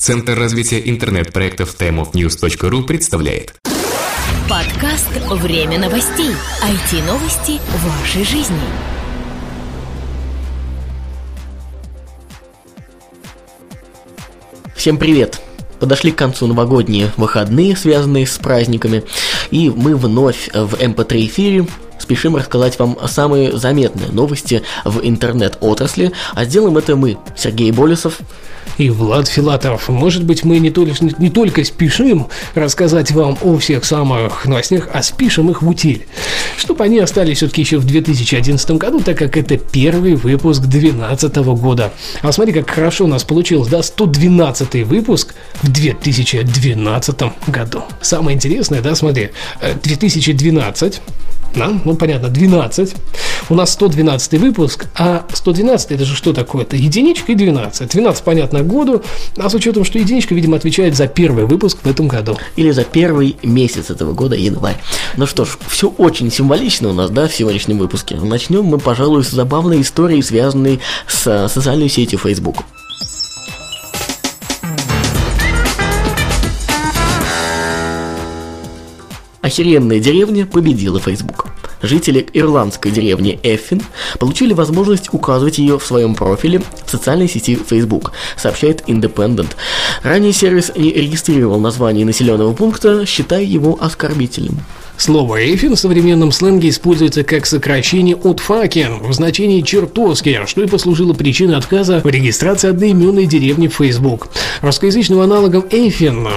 Центр развития интернет-проектов timeofnews.ru представляет Подкаст «Время новостей». IT-новости вашей жизни. Всем привет! Подошли к концу новогодние выходные, связанные с праздниками, и мы вновь в MP3 эфире спешим рассказать вам самые заметные новости в интернет-отрасли, а сделаем это мы, Сергей Болесов и Влад Филатов. Может быть, мы не только, не только спешим рассказать вам о всех самых новостях, а спишем их в утиль. Чтобы они остались все-таки еще в 2011 году, так как это первый выпуск 2012 года. А смотри, как хорошо у нас получилось, да, 112 выпуск в 2012 году. Самое интересное, да, смотри, 2012 э, да? Ну, понятно, 12. У нас 112 выпуск, а 112 это же что такое? Это единичка и 12. 12, понятно, году, а с учетом, что единичка, видимо, отвечает за первый выпуск в этом году. Или за первый месяц этого года, январь. Ну что ж, все очень символично у нас, да, в сегодняшнем выпуске. Начнем мы, пожалуй, с забавной истории, связанной с социальной сетью Facebook. Охеренная деревня победила Facebook. Жители ирландской деревни Эффин получили возможность указывать ее в своем профиле в социальной сети Facebook, сообщает Independent. Ранее сервис не регистрировал название населенного пункта, считая его оскорбительным. Слово «эйфин» в современном сленге используется как сокращение от «факен» в значении «чертовски», что и послужило причиной отказа в регистрации одноименной деревни в Facebook. Русскоязычным аналогом «эйфин»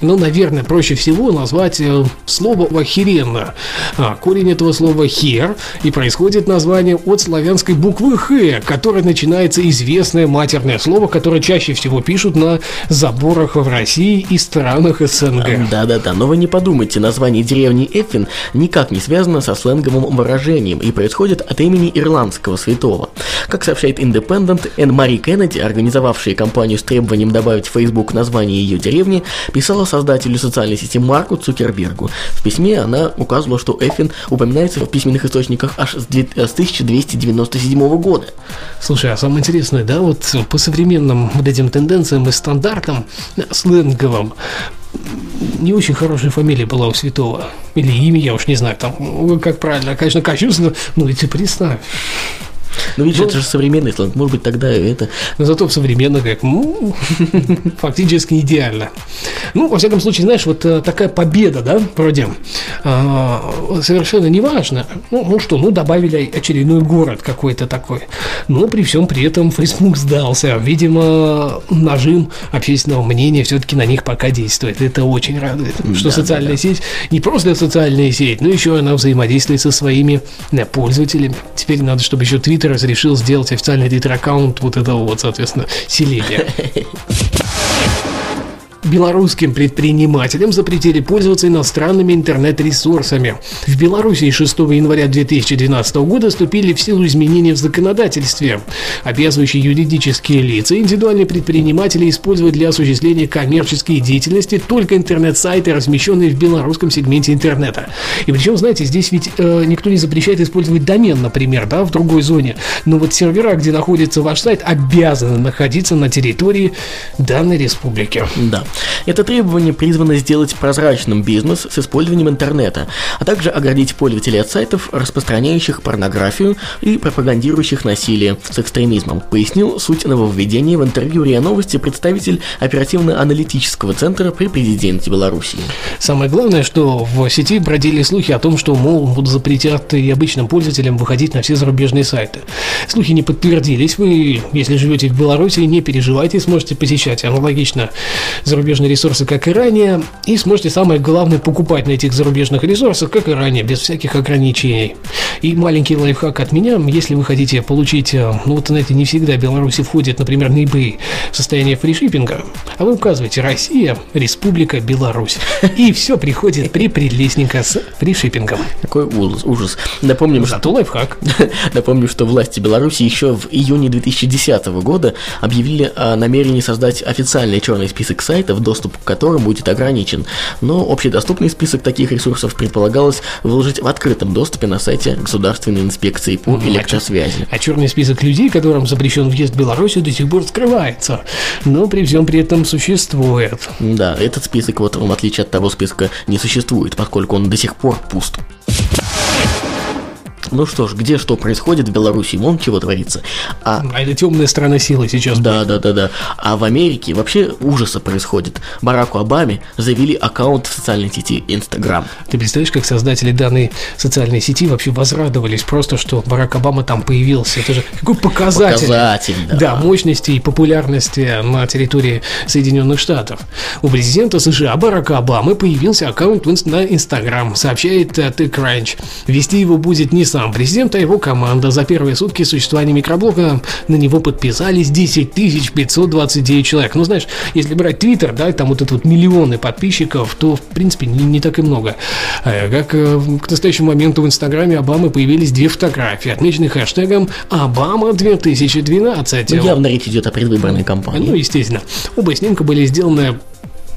ну, наверное, проще всего назвать э, слово «охеренно». А, корень этого слова «хер» и происходит название от славянской буквы «х», которой начинается известное матерное слово, которое чаще всего пишут на заборах в России и странах СНГ. Да-да-да, но вы не подумайте, название деревни Эффин никак не связано со сленговым выражением и происходит от имени ирландского святого. Как сообщает Independent, Энн Мари Кеннеди, организовавшая кампанию с требованием добавить в Facebook название ее деревни, писала создателю социальной сети Марку Цукербергу. В письме она указывала, что Эффин упоминается в письменных источниках аж с 1297 года. Слушай, а самое интересное, да, вот по современным вот этим тенденциям и стандартам сленговым, не очень хорошая фамилия была у святого. Или имя, я уж не знаю, там, как правильно, конечно, кощунственно, но ведь ты представь. Ну, видишь, ну, это же современный сленг, может быть, тогда это... Но зато в современном как, ну, фактически идеально. Ну, во всяком случае, знаешь, вот э, такая победа, да, вроде, э, совершенно неважно. Ну, ну что, ну, добавили очередной город какой-то такой. Но при всем при этом Facebook сдался. Видимо, нажим общественного мнения все-таки на них пока действует. Это очень радует, что да, социальная да. сеть не просто социальная сеть, но еще она взаимодействует со своими э, пользователями. Теперь надо, чтобы еще Twitter разрешил сделать официальный твиттер-аккаунт вот этого вот, соответственно, селения. белорусским предпринимателям запретили пользоваться иностранными интернет-ресурсами. В Беларуси 6 января 2012 года вступили в силу изменения в законодательстве, обязывающие юридические лица и индивидуальные предприниматели использовать для осуществления коммерческой деятельности только интернет-сайты, размещенные в белорусском сегменте интернета. И причем, знаете, здесь ведь э, никто не запрещает использовать домен, например, да, в другой зоне. Но вот сервера, где находится ваш сайт, обязаны находиться на территории данной республики. Да. Это требование призвано сделать прозрачным бизнес с использованием интернета, а также оградить пользователей от сайтов, распространяющих порнографию и пропагандирующих насилие с экстремизмом, пояснил суть нововведения в интервью РИА Новости представитель оперативно-аналитического центра при президенте Беларуси. Самое главное, что в сети бродили слухи о том, что, мол, будут запретят и обычным пользователям выходить на все зарубежные сайты. Слухи не подтвердились. Вы, если живете в Беларуси, не переживайте, сможете посещать аналогично зарубежные зарубежные ресурсы, как и ранее, и сможете самое главное покупать на этих зарубежных ресурсах, как и ранее, без всяких ограничений. И маленький лайфхак от меня, если вы хотите получить, э, ну вот знаете, не всегда Беларуси входит, например, на eBay в состояние фришиппинга, а вы указываете Россия, Республика Беларусь. И все приходит при прилесненько с фришиппингом. Какой ужас. ужас. Напомним, Зато лайфхак. Напомню, что власти Беларуси еще в июне 2010 года объявили о намерении создать официальный черный список сайтов, сайтов, доступ к которым будет ограничен. Но общедоступный список таких ресурсов предполагалось выложить в открытом доступе на сайте Государственной инспекции по электросвязи. А черный список людей, которым запрещен въезд в Беларусь, до сих пор скрывается. Но при всем при этом существует. Да, этот список, вот в отличие от того списка, не существует, поскольку он до сих пор пуст. Ну что ж, где что происходит в Беларуси, вон чего творится. А, а это темная сторона силы сейчас. Да, да, да, да. А в Америке вообще ужасы происходит. Бараку Обаме завели аккаунт в социальной сети Инстаграм. Ты представляешь, как создатели данной социальной сети вообще возрадовались просто, что Барак Обама там появился. Это же какой показатель. Показатель, да. Да, мощности и популярности на территории Соединенных Штатов. У президента США Барака Обамы появился аккаунт на Инстаграм, сообщает э, TechCrunch. Вести его будет не сам президент, а его команда. За первые сутки существования микроблога на него подписались 10 529 человек. Ну, знаешь, если брать Твиттер, да, там вот это вот миллионы подписчиков, то, в принципе, не, не так и много. А как э, к настоящему моменту в Инстаграме Обамы появились две фотографии, отмеченные хэштегом Обама 2012. Ну, явно речь идет о предвыборной кампании. Ну, естественно. Оба снимка были сделаны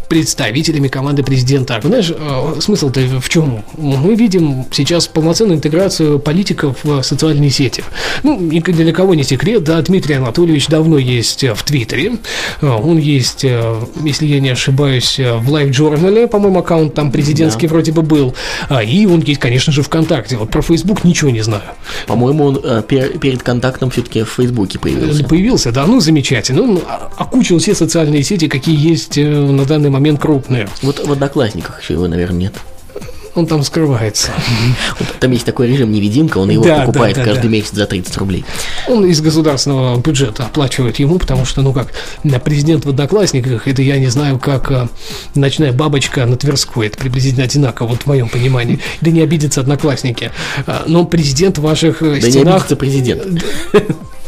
представителями команды президента. Знаешь, э, смысл-то в чем? Мы видим сейчас полноценную интеграцию политиков в социальные сети. Ну, ни для кого не секрет, да, Дмитрий Анатольевич давно есть в Твиттере, э, он есть, э, если я не ошибаюсь, в Live Journal, по-моему, аккаунт там президентский да. вроде бы был, а, и он есть, конечно же, ВКонтакте. Вот про Facebook ничего не знаю. По-моему, он перед контактом все-таки в Фейсбуке появился. Появился, да, ну замечательно. Он окучил все социальные сети, какие есть на данный момент момент крупные. Вот в Одноклассниках еще его, наверное, нет. Он там скрывается. Там есть такой режим невидимка, он его да, покупает да, да, каждый да. месяц за 30 рублей. Он из государственного бюджета оплачивает ему, потому что, ну как, президент в Одноклассниках, это я не знаю, как а, ночная бабочка на Тверской, это приблизительно одинаково, вот в моем понимании. Да не обидятся Одноклассники. А, но президент в ваших э, да стенах... Да не обидится президент.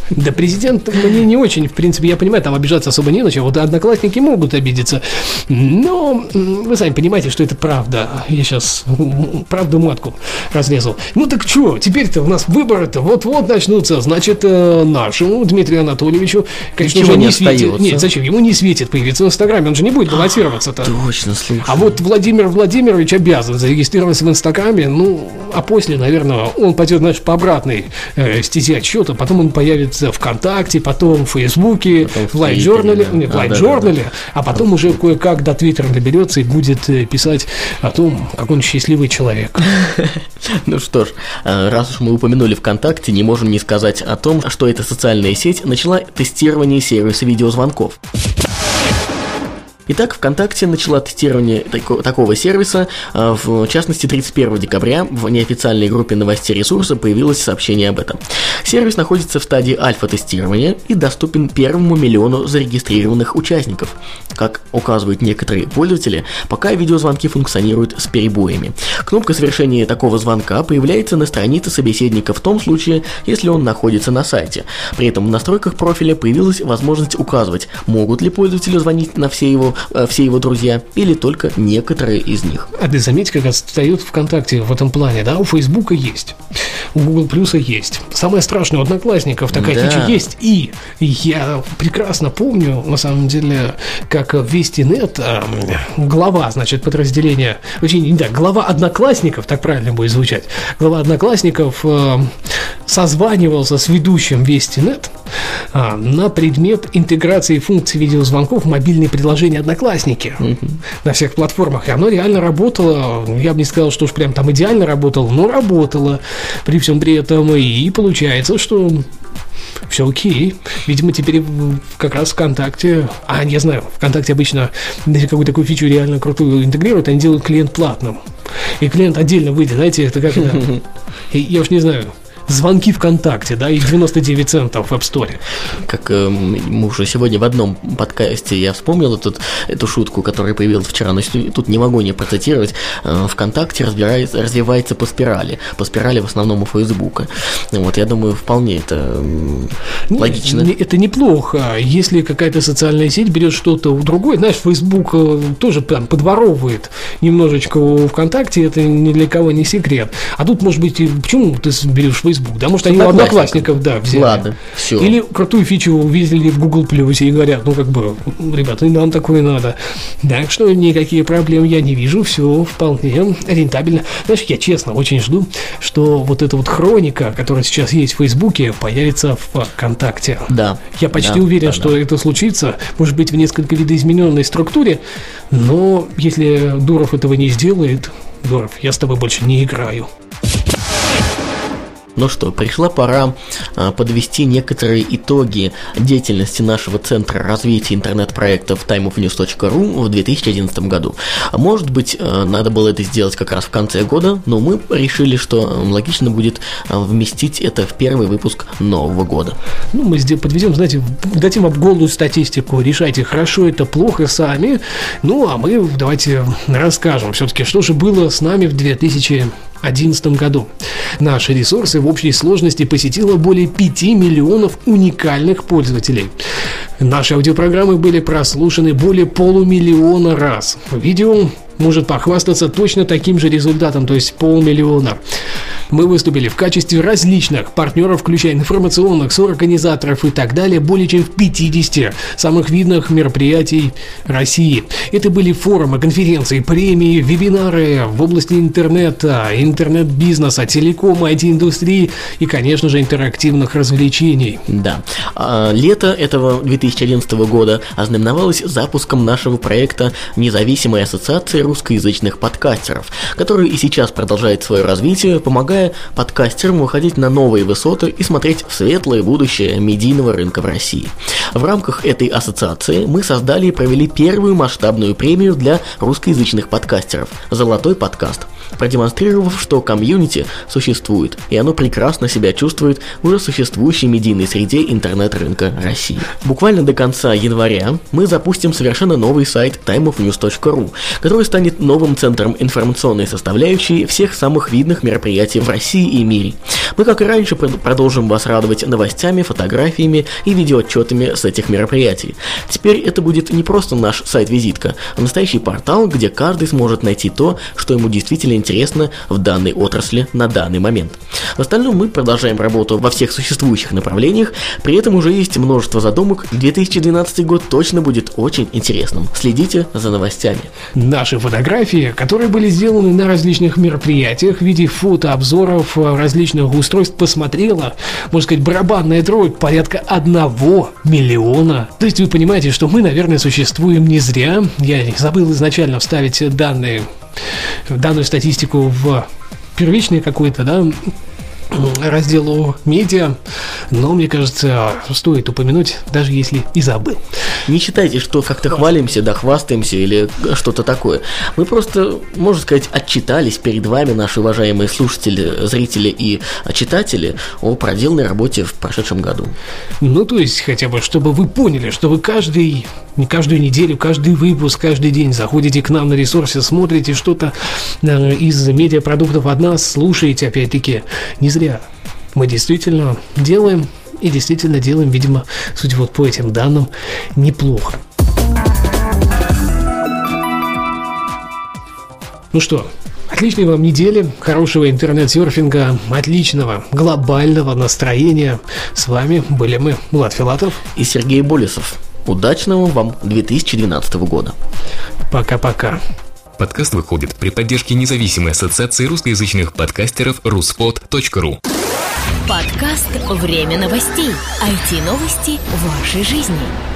Да президент мне не очень, в принципе, я понимаю, там обижаться особо не на чем. Вот одноклассники могут обидеться. Но вы сами понимаете, что это правда. Я сейчас правду матку разрезал. Ну так что, теперь-то у нас выборы-то вот-вот начнутся. Значит, э, нашему Дмитрию Анатольевичу, конечно Ничего же, не, не светит. Нет, зачем? Ему не светит появиться в Инстаграме, он же не будет баллотироваться-то. Точно, слушай. А вот Владимир Владимирович обязан зарегистрироваться в Инстаграме, ну, а после, наверное, он пойдет, значит, по обратной э, стезе отсчета, потом он появится ВКонтакте, потом в Фейсбуке, потом в Лайт-журнале, да. в Лайт-журнале, да, да, да. а потом уже кое-как до Твиттера доберется и будет э, писать о том, как он счастливый человек. Ну что ж, э, раз уж мы упомянули ВКонтакте, не можем не сказать о том, что эта социальная сеть начала тестирование сервиса видеозвонков. Итак, ВКонтакте начала тестирование тако, такого сервиса. А, в частности, 31 декабря в неофициальной группе новостей ресурса появилось сообщение об этом. Сервис находится в стадии альфа-тестирования и доступен первому миллиону зарегистрированных участников. Как указывают некоторые пользователи, пока видеозвонки функционируют с перебоями. Кнопка совершения такого звонка появляется на странице собеседника в том случае, если он находится на сайте. При этом в настройках профиля появилась возможность указывать, могут ли пользователи звонить на все его все его друзья, или только некоторые из них. А ты заметь, как отстает ВКонтакте в этом плане, да? У Фейсбука есть, у Google Плюса есть. Самое страшное, у Одноклассников такая да. фича есть. И я прекрасно помню, на самом деле, как Вестинет, э, глава, значит, подразделения, очень, да, глава Одноклассников, так правильно будет звучать, глава Одноклассников э, созванивался с ведущим Вестинет э, на предмет интеграции функций видеозвонков в мобильные приложения Одноклассники угу. на всех платформах. И оно реально работало. Я бы не сказал, что уж прям там идеально работало, но работало при всем при этом. И получается, что все окей. Видимо, теперь как раз ВКонтакте, а не знаю, ВКонтакте обычно, какую-то такую фичу реально крутую интегрируют, они делают клиент платным. И клиент отдельно выйдет, знаете, это как, я уж не знаю, звонки ВКонтакте, да, и 99 центов в App Store. Как э, мы уже сегодня в одном подкасте я вспомнил эту, эту шутку, которая появилась вчера, но тут не могу не процитировать. Э, ВКонтакте разбирается, развивается по спирали, по спирали в основном у Фейсбука. Вот, я думаю, вполне это э, логично. Не, это неплохо. Если какая-то социальная сеть берет что-то у другой, знаешь, Facebook э, тоже прям подворовывает немножечко у ВКонтакте, это ни для кого не секрет. А тут, может быть, почему ты берешь Facebook Facebook, да, может, они у одноклассников, да, взяли. Ладно, все. Или крутую фичу увидели в Google Plus и говорят, ну, как бы, ребята, и нам такое надо. Так что никакие проблем я не вижу, все вполне рентабельно. Знаешь, я честно очень жду, что вот эта вот хроника, которая сейчас есть в Фейсбуке, появится в ВКонтакте. Да. Я почти да, уверен, да, что да. это случится, может быть, в несколько видоизмененной структуре, но если Дуров этого не сделает, Дуров, я с тобой больше не играю. Ну что, пришла пора а, подвести некоторые итоги деятельности нашего Центра развития интернет-проектов timeofnews.ru в 2011 году. Может быть, а, надо было это сделать как раз в конце года, но мы решили, что а, логично будет а, вместить это в первый выпуск нового года. Ну, мы здесь подведем, знаете, дадим вам голую статистику, решайте, хорошо это, плохо сами. Ну, а мы давайте расскажем все-таки, что же было с нами в 2011 году. Наши ресурсы в общей сложности посетило более 5 миллионов уникальных пользователей. Наши аудиопрограммы были прослушаны более полумиллиона раз. Видео может похвастаться точно таким же результатом, то есть полмиллиона. Мы выступили в качестве различных партнеров, включая информационных, соорганизаторов и так далее, более чем в 50 самых видных мероприятий России. Это были форумы, конференции, премии, вебинары в области интернета, интернет-бизнеса, телекома, IT-индустрии и, конечно же, интерактивных развлечений. Да. А, лето этого 2011 года ознаменовалось запуском нашего проекта Независимой ассоциации русскоязычных подкастеров, который и сейчас продолжает свое развитие, помогая подкастерам выходить на новые высоты и смотреть в светлое будущее медийного рынка в России. В рамках этой ассоциации мы создали и провели первую масштабную премию для русскоязычных подкастеров «Золотой подкаст», продемонстрировав, что комьюнити существует, и оно прекрасно себя чувствует в уже существующей медийной среде интернет-рынка России. Буквально до конца января мы запустим совершенно новый сайт timeofnews.ru, который станет новым центром информационной составляющей всех самых видных мероприятий в России и мире. Мы, как и раньше, пр- продолжим вас радовать новостями, фотографиями и видеоотчетами с этих мероприятий. Теперь это будет не просто наш сайт-визитка, а настоящий портал, где каждый сможет найти то, что ему действительно интересно в данной отрасли на данный момент. В остальном мы продолжаем работу во всех существующих направлениях, при этом уже есть множество задумок. 2012 год точно будет очень интересным. Следите за новостями. Наши фотографии, которые были сделаны на различных мероприятиях в виде фотообзоров э, различных устройств, посмотрела, можно сказать, барабанная дробь порядка одного миллиона. То есть вы понимаете, что мы, наверное, существуем не зря. Я забыл изначально вставить данные, данную статистику в первичный какой-то, да, разделу медиа, но мне кажется, стоит упомянуть, даже если и забыл. Не считайте, что как-то хвалимся, да хвастаемся или что-то такое. Мы просто, можно сказать, отчитались перед вами, наши уважаемые слушатели, зрители и читатели, о проделанной работе в прошедшем году. Ну, то есть, хотя бы, чтобы вы поняли, что вы каждый, каждую неделю, каждый выпуск, каждый день заходите к нам на ресурсе, смотрите что-то э, из медиапродуктов от нас, слушаете, опять-таки, не зря. Мы действительно делаем и действительно делаем, видимо, судя вот по этим данным, неплохо. Ну что, отличной вам недели, хорошего интернет-серфинга, отличного глобального настроения. С вами были мы, Влад Филатов. И Сергей Болесов. Удачного вам 2012 года. Пока-пока. Подкаст выходит при поддержке независимой ассоциации русскоязычных подкастеров ruspod.ru Подкаст «Время новостей». IT-новости вашей жизни.